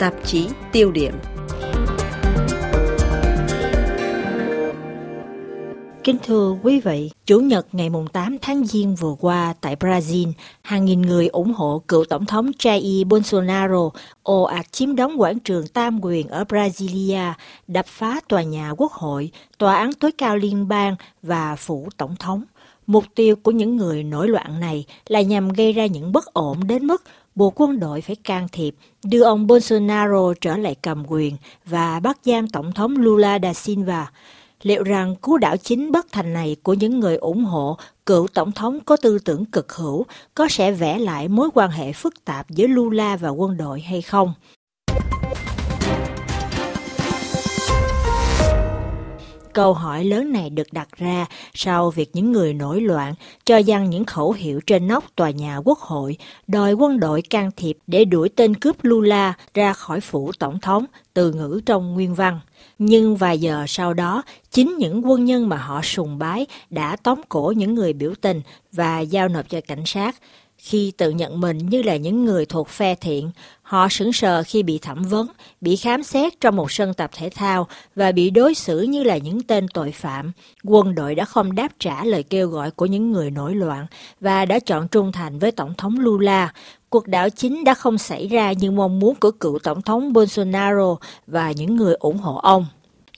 tạp chí tiêu điểm. Kính thưa quý vị, Chủ nhật ngày 8 tháng Giêng vừa qua tại Brazil, hàng nghìn người ủng hộ cựu Tổng thống Jair Bolsonaro ồ ạt chiếm đóng quảng trường Tam quyền ở Brasilia, đập phá tòa nhà quốc hội, tòa án tối cao liên bang và phủ Tổng thống. Mục tiêu của những người nổi loạn này là nhằm gây ra những bất ổn đến mức bộ quân đội phải can thiệp, đưa ông Bolsonaro trở lại cầm quyền và bắt giam Tổng thống Lula da Silva. Liệu rằng cú đảo chính bất thành này của những người ủng hộ cựu Tổng thống có tư tưởng cực hữu có sẽ vẽ lại mối quan hệ phức tạp giữa Lula và quân đội hay không? Câu hỏi lớn này được đặt ra sau việc những người nổi loạn cho dăng những khẩu hiệu trên nóc tòa nhà quốc hội đòi quân đội can thiệp để đuổi tên cướp Lula ra khỏi phủ tổng thống, từ ngữ trong nguyên văn. Nhưng vài giờ sau đó, chính những quân nhân mà họ sùng bái đã tóm cổ những người biểu tình và giao nộp cho cảnh sát. Khi tự nhận mình như là những người thuộc phe thiện, họ sững sờ khi bị thẩm vấn, bị khám xét trong một sân tập thể thao và bị đối xử như là những tên tội phạm. Quân đội đã không đáp trả lời kêu gọi của những người nổi loạn và đã chọn trung thành với Tổng thống Lula. Cuộc đảo chính đã không xảy ra như mong muốn của cựu Tổng thống Bolsonaro và những người ủng hộ ông.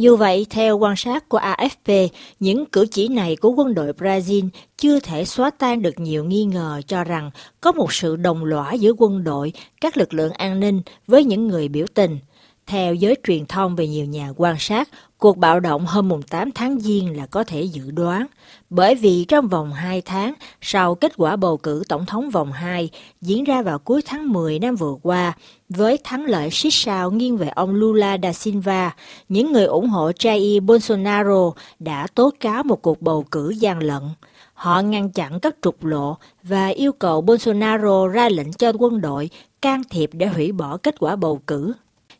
Dù vậy, theo quan sát của AFP, những cử chỉ này của quân đội Brazil chưa thể xóa tan được nhiều nghi ngờ cho rằng có một sự đồng lõa giữa quân đội, các lực lượng an ninh với những người biểu tình. Theo giới truyền thông về nhiều nhà quan sát, cuộc bạo động hôm 8 tháng Giêng là có thể dự đoán, bởi vì trong vòng 2 tháng sau kết quả bầu cử tổng thống vòng 2 diễn ra vào cuối tháng 10 năm vừa qua, với thắng lợi xích sao nghiêng về ông Lula da Silva, những người ủng hộ Jair Bolsonaro đã tố cáo một cuộc bầu cử gian lận. Họ ngăn chặn các trục lộ và yêu cầu Bolsonaro ra lệnh cho quân đội can thiệp để hủy bỏ kết quả bầu cử.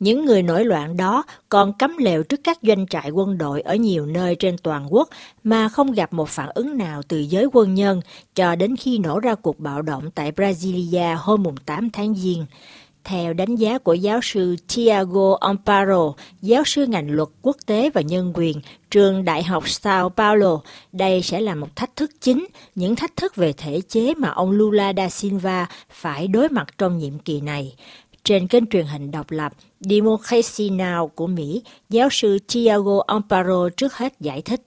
Những người nổi loạn đó còn cấm lều trước các doanh trại quân đội ở nhiều nơi trên toàn quốc mà không gặp một phản ứng nào từ giới quân nhân cho đến khi nổ ra cuộc bạo động tại Brasilia hôm 8 tháng Giêng. Theo đánh giá của giáo sư Tiago Amparo, giáo sư ngành luật quốc tế và nhân quyền, trường Đại học Sao Paulo, đây sẽ là một thách thức chính, những thách thức về thể chế mà ông Lula da Silva phải đối mặt trong nhiệm kỳ này. Trên kênh truyền hình độc lập Democracy Now của Mỹ, giáo sư Tiago Amparo trước hết giải thích.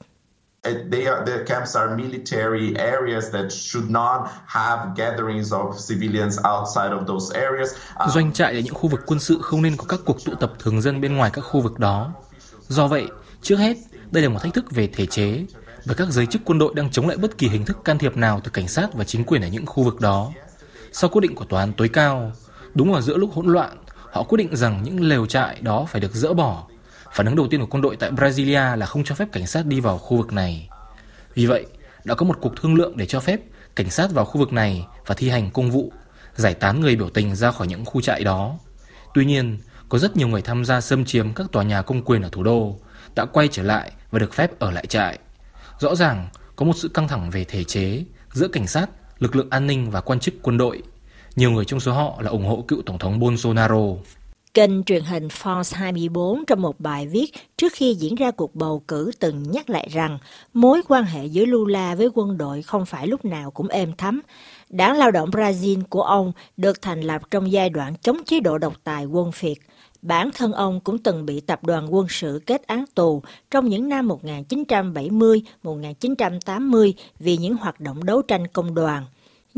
They are, the camps are military areas that should not have gatherings of civilians outside of those areas. Um, Doanh trại là những khu vực quân sự không nên có các cuộc tụ tập thường dân bên ngoài các khu vực đó. Do vậy, trước hết, đây là một thách thức về thể chế, và các giới chức quân đội đang chống lại bất kỳ hình thức can thiệp nào từ cảnh sát và chính quyền ở những khu vực đó. Sau quyết định của tòa án tối cao, đúng vào giữa lúc hỗn loạn, họ quyết định rằng những lều trại đó phải được dỡ bỏ Phản ứng đầu tiên của quân đội tại Brasilia là không cho phép cảnh sát đi vào khu vực này. Vì vậy, đã có một cuộc thương lượng để cho phép cảnh sát vào khu vực này và thi hành công vụ, giải tán người biểu tình ra khỏi những khu trại đó. Tuy nhiên, có rất nhiều người tham gia xâm chiếm các tòa nhà công quyền ở thủ đô đã quay trở lại và được phép ở lại trại. Rõ ràng, có một sự căng thẳng về thể chế giữa cảnh sát, lực lượng an ninh và quan chức quân đội. Nhiều người trong số họ là ủng hộ cựu Tổng thống Bolsonaro. Kênh truyền hình France 24 trong một bài viết trước khi diễn ra cuộc bầu cử từng nhắc lại rằng mối quan hệ giữa Lula với quân đội không phải lúc nào cũng êm thấm. Đảng lao động Brazil của ông được thành lập trong giai đoạn chống chế độ độc tài quân phiệt. Bản thân ông cũng từng bị tập đoàn quân sự kết án tù trong những năm 1970-1980 vì những hoạt động đấu tranh công đoàn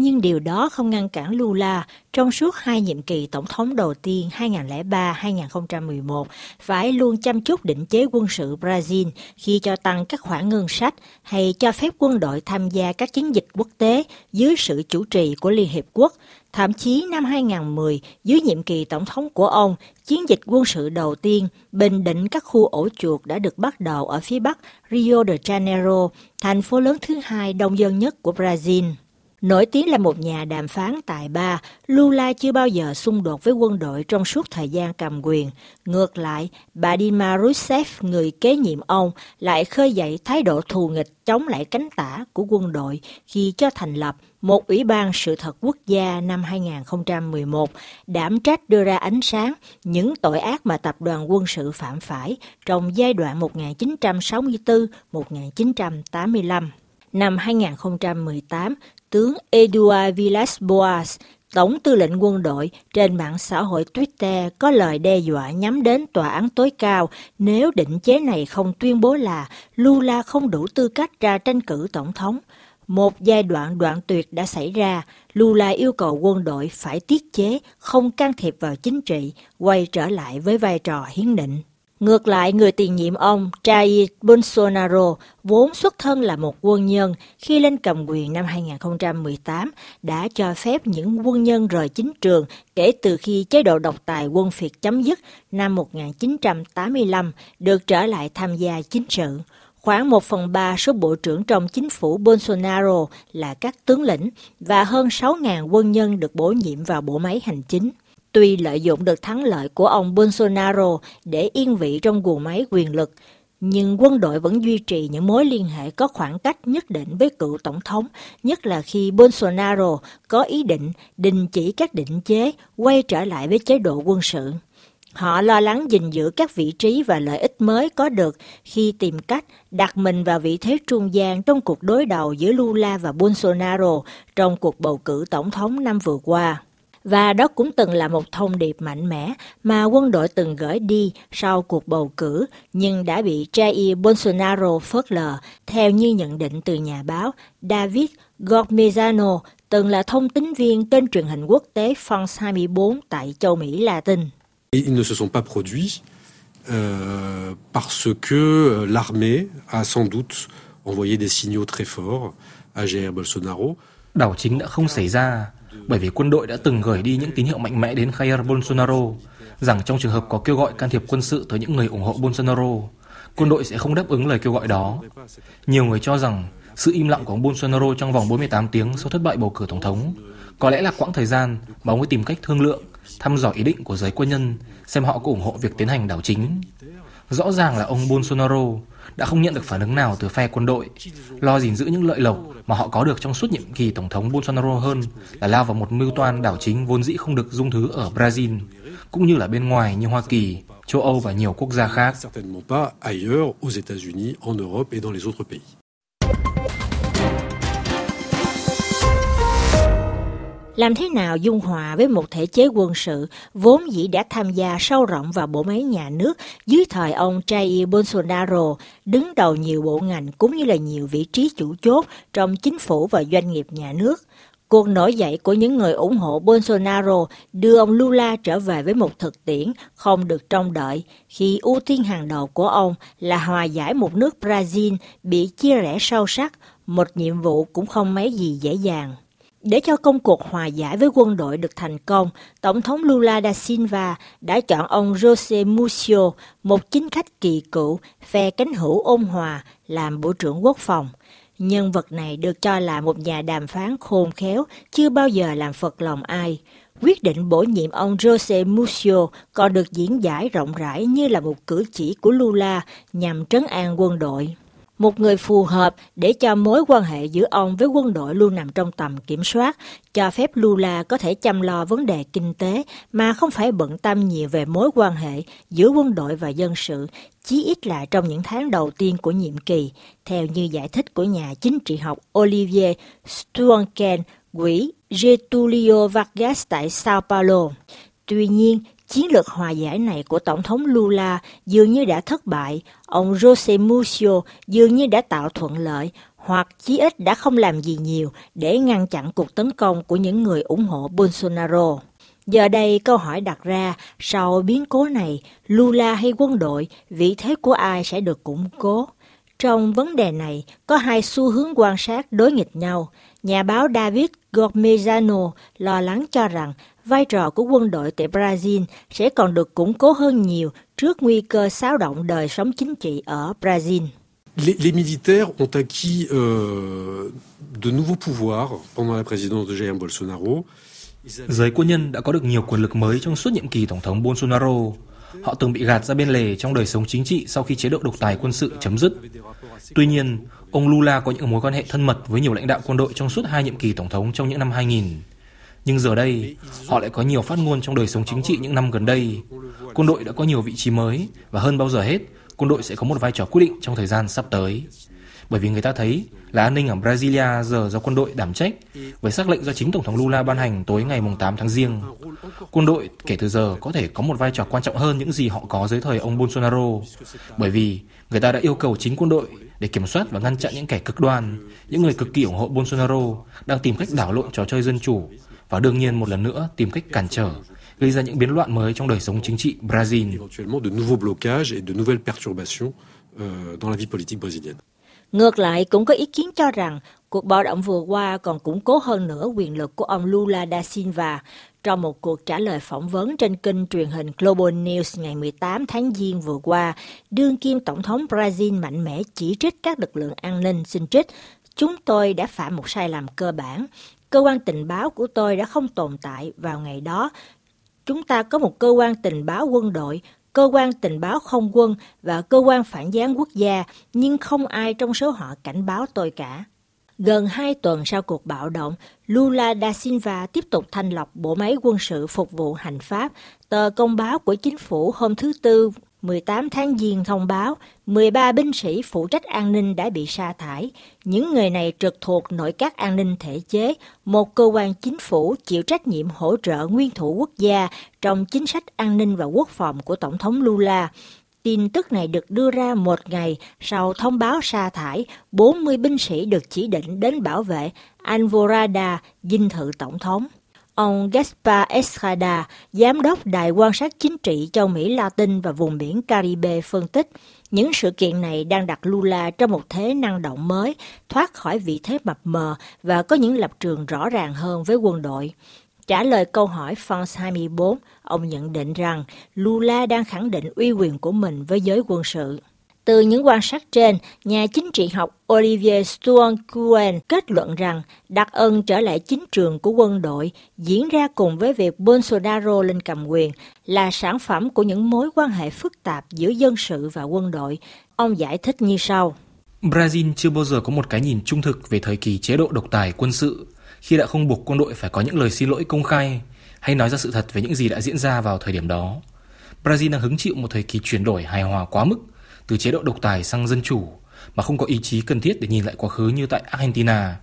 nhưng điều đó không ngăn cản Lula trong suốt hai nhiệm kỳ tổng thống đầu tiên 2003-2011 phải luôn chăm chút định chế quân sự Brazil khi cho tăng các khoản ngân sách hay cho phép quân đội tham gia các chiến dịch quốc tế dưới sự chủ trì của Liên Hiệp Quốc. Thậm chí năm 2010, dưới nhiệm kỳ tổng thống của ông, chiến dịch quân sự đầu tiên bình định các khu ổ chuột đã được bắt đầu ở phía bắc Rio de Janeiro, thành phố lớn thứ hai đông dân nhất của Brazil. Nổi tiếng là một nhà đàm phán tài ba, Lula chưa bao giờ xung đột với quân đội trong suốt thời gian cầm quyền. Ngược lại, bà Dilma Rousseff, người kế nhiệm ông, lại khơi dậy thái độ thù nghịch chống lại cánh tả của quân đội khi cho thành lập một Ủy ban Sự thật Quốc gia năm 2011 đảm trách đưa ra ánh sáng những tội ác mà tập đoàn quân sự phạm phải trong giai đoạn 1964-1985. Năm 2018, tướng Eduard Villas-Boas, Tổng tư lệnh quân đội trên mạng xã hội Twitter có lời đe dọa nhắm đến tòa án tối cao nếu định chế này không tuyên bố là Lula không đủ tư cách ra tranh cử tổng thống. Một giai đoạn đoạn tuyệt đã xảy ra, Lula yêu cầu quân đội phải tiết chế, không can thiệp vào chính trị, quay trở lại với vai trò hiến định. Ngược lại, người tiền nhiệm ông Jair Bolsonaro, vốn xuất thân là một quân nhân, khi lên cầm quyền năm 2018, đã cho phép những quân nhân rời chính trường kể từ khi chế độ độc tài quân phiệt chấm dứt năm 1985, được trở lại tham gia chính sự. Khoảng 1 phần 3 số bộ trưởng trong chính phủ Bolsonaro là các tướng lĩnh và hơn 6.000 quân nhân được bổ nhiệm vào bộ máy hành chính. Tuy lợi dụng được thắng lợi của ông Bolsonaro để yên vị trong guồng máy quyền lực, nhưng quân đội vẫn duy trì những mối liên hệ có khoảng cách nhất định với cựu tổng thống, nhất là khi Bolsonaro có ý định đình chỉ các định chế, quay trở lại với chế độ quân sự. Họ lo lắng gìn giữ các vị trí và lợi ích mới có được khi tìm cách đặt mình vào vị thế trung gian trong cuộc đối đầu giữa Lula và Bolsonaro trong cuộc bầu cử tổng thống năm vừa qua. Và đó cũng từng là một thông điệp mạnh mẽ mà quân đội từng gửi đi sau cuộc bầu cử, nhưng đã bị Jair Bolsonaro phớt lờ, theo như nhận định từ nhà báo David Gormezano, từng là thông tín viên kênh truyền hình quốc tế France 24 tại châu Mỹ Latin. Ils ne se sont pas produits euh, parce que l'armée a sans doute envoyé des signaux très forts à Jair Bolsonaro. Đảo chính đã không xảy ra bởi vì quân đội đã từng gửi đi những tín hiệu mạnh mẽ đến Jair Bolsonaro rằng trong trường hợp có kêu gọi can thiệp quân sự tới những người ủng hộ Bolsonaro, quân đội sẽ không đáp ứng lời kêu gọi đó. Nhiều người cho rằng sự im lặng của ông Bolsonaro trong vòng 48 tiếng sau thất bại bầu cử tổng thống có lẽ là quãng thời gian mà ông ấy tìm cách thương lượng, thăm dò ý định của giới quân nhân xem họ có ủng hộ việc tiến hành đảo chính. Rõ ràng là ông Bolsonaro đã không nhận được phản ứng nào từ phe quân đội, lo gìn giữ những lợi lộc mà họ có được trong suốt nhiệm kỳ Tổng thống Bolsonaro hơn là lao vào một mưu toan đảo chính vốn dĩ không được dung thứ ở Brazil, cũng như là bên ngoài như Hoa Kỳ, châu Âu và nhiều quốc gia khác. Làm thế nào dung hòa với một thể chế quân sự vốn dĩ đã tham gia sâu rộng vào bộ máy nhà nước dưới thời ông Jair Bolsonaro, đứng đầu nhiều bộ ngành cũng như là nhiều vị trí chủ chốt trong chính phủ và doanh nghiệp nhà nước. Cuộc nổi dậy của những người ủng hộ Bolsonaro đưa ông Lula trở về với một thực tiễn không được trông đợi khi ưu tiên hàng đầu của ông là hòa giải một nước Brazil bị chia rẽ sâu sắc, một nhiệm vụ cũng không mấy gì dễ dàng. Để cho công cuộc hòa giải với quân đội được thành công, Tổng thống Lula da Silva đã chọn ông José Musio, một chính khách kỳ cựu, phe cánh hữu ôn hòa, làm Bộ trưởng Quốc phòng. Nhân vật này được cho là một nhà đàm phán khôn khéo, chưa bao giờ làm phật lòng ai. Quyết định bổ nhiệm ông José Musio còn được diễn giải rộng rãi như là một cử chỉ của Lula nhằm trấn an quân đội một người phù hợp để cho mối quan hệ giữa ông với quân đội luôn nằm trong tầm kiểm soát, cho phép Lula có thể chăm lo vấn đề kinh tế mà không phải bận tâm nhiều về mối quan hệ giữa quân đội và dân sự, chí ít là trong những tháng đầu tiên của nhiệm kỳ, theo như giải thích của nhà chính trị học Olivier Stuanken, quỹ Getulio Vargas tại Sao Paulo. Tuy nhiên, Chiến lược hòa giải này của Tổng thống Lula dường như đã thất bại, ông Jose Musio dường như đã tạo thuận lợi, hoặc chí ít đã không làm gì nhiều để ngăn chặn cuộc tấn công của những người ủng hộ Bolsonaro. Giờ đây câu hỏi đặt ra, sau biến cố này, Lula hay quân đội, vị thế của ai sẽ được củng cố? Trong vấn đề này, có hai xu hướng quan sát đối nghịch nhau. Nhà báo David Gormezano lo lắng cho rằng vai trò của quân đội tại Brazil sẽ còn được củng cố hơn nhiều trước nguy cơ xáo động đời sống chính trị ở Brazil. Les, les militaires ont acquis euh, de nouveaux pouvoirs pendant la présidence de Jair Bolsonaro. Giới quân nhân đã có được nhiều quyền lực mới trong suốt nhiệm kỳ Tổng thống Bolsonaro. Họ từng bị gạt ra bên lề trong đời sống chính trị sau khi chế độ độc tài quân sự chấm dứt. Tuy nhiên, ông Lula có những mối quan hệ thân mật với nhiều lãnh đạo quân đội trong suốt hai nhiệm kỳ Tổng thống trong những năm 2000. Nhưng giờ đây, họ lại có nhiều phát ngôn trong đời sống chính trị những năm gần đây. Quân đội đã có nhiều vị trí mới và hơn bao giờ hết, quân đội sẽ có một vai trò quyết định trong thời gian sắp tới. Bởi vì người ta thấy là an ninh ở Brasilia giờ do quân đội đảm trách với sắc lệnh do chính Tổng thống Lula ban hành tối ngày 8 tháng Giêng. Quân đội kể từ giờ có thể có một vai trò quan trọng hơn những gì họ có dưới thời ông Bolsonaro bởi vì người ta đã yêu cầu chính quân đội để kiểm soát và ngăn chặn những kẻ cực đoan, những người cực kỳ ủng hộ Bolsonaro đang tìm cách đảo lộn trò chơi dân chủ và đương nhiên một lần nữa tìm cách cản trở gây ra những biến loạn mới trong đời sống chính trị Brazil. Euh. Ngược lại, cũng có ý kiến cho rằng cuộc bạo động vừa qua còn củng cố hơn nữa quyền lực của ông Lula da Silva. Trong một cuộc trả lời phỏng vấn trên kênh truyền hình Global News ngày 18 tháng Giêng vừa qua, đương kim Tổng thống Brazil mạnh mẽ chỉ trích các lực lượng an ninh xin trích. Chúng tôi đã phạm một sai lầm cơ bản. Cơ quan tình báo của tôi đã không tồn tại vào ngày đó. Chúng ta có một cơ quan tình báo quân đội, cơ quan tình báo không quân và cơ quan phản gián quốc gia, nhưng không ai trong số họ cảnh báo tôi cả. Gần hai tuần sau cuộc bạo động, Lula da Silva tiếp tục thanh lọc bộ máy quân sự phục vụ hành pháp. Tờ công báo của chính phủ hôm thứ Tư 18 tháng Giêng thông báo 13 binh sĩ phụ trách an ninh đã bị sa thải. Những người này trực thuộc nội các an ninh thể chế, một cơ quan chính phủ chịu trách nhiệm hỗ trợ nguyên thủ quốc gia trong chính sách an ninh và quốc phòng của Tổng thống Lula. Tin tức này được đưa ra một ngày sau thông báo sa thải 40 binh sĩ được chỉ định đến bảo vệ Alvorada, dinh thự tổng thống. Ông Gaspar Estrada, giám đốc Đại quan sát chính trị châu Mỹ Latin và vùng biển Caribe phân tích, những sự kiện này đang đặt Lula trong một thế năng động mới, thoát khỏi vị thế mập mờ và có những lập trường rõ ràng hơn với quân đội. Trả lời câu hỏi France 24, ông nhận định rằng Lula đang khẳng định uy quyền của mình với giới quân sự. Từ những quan sát trên, nhà chính trị học Olivier Stuan kết luận rằng đặc ân trở lại chính trường của quân đội diễn ra cùng với việc Bolsonaro lên cầm quyền là sản phẩm của những mối quan hệ phức tạp giữa dân sự và quân đội. Ông giải thích như sau. Brazil chưa bao giờ có một cái nhìn trung thực về thời kỳ chế độ độc tài quân sự khi đã không buộc quân đội phải có những lời xin lỗi công khai hay nói ra sự thật về những gì đã diễn ra vào thời điểm đó. Brazil đang hứng chịu một thời kỳ chuyển đổi hài hòa quá mức từ chế độ độc tài sang dân chủ, mà không có ý chí cần thiết để nhìn lại quá khứ như tại Argentina.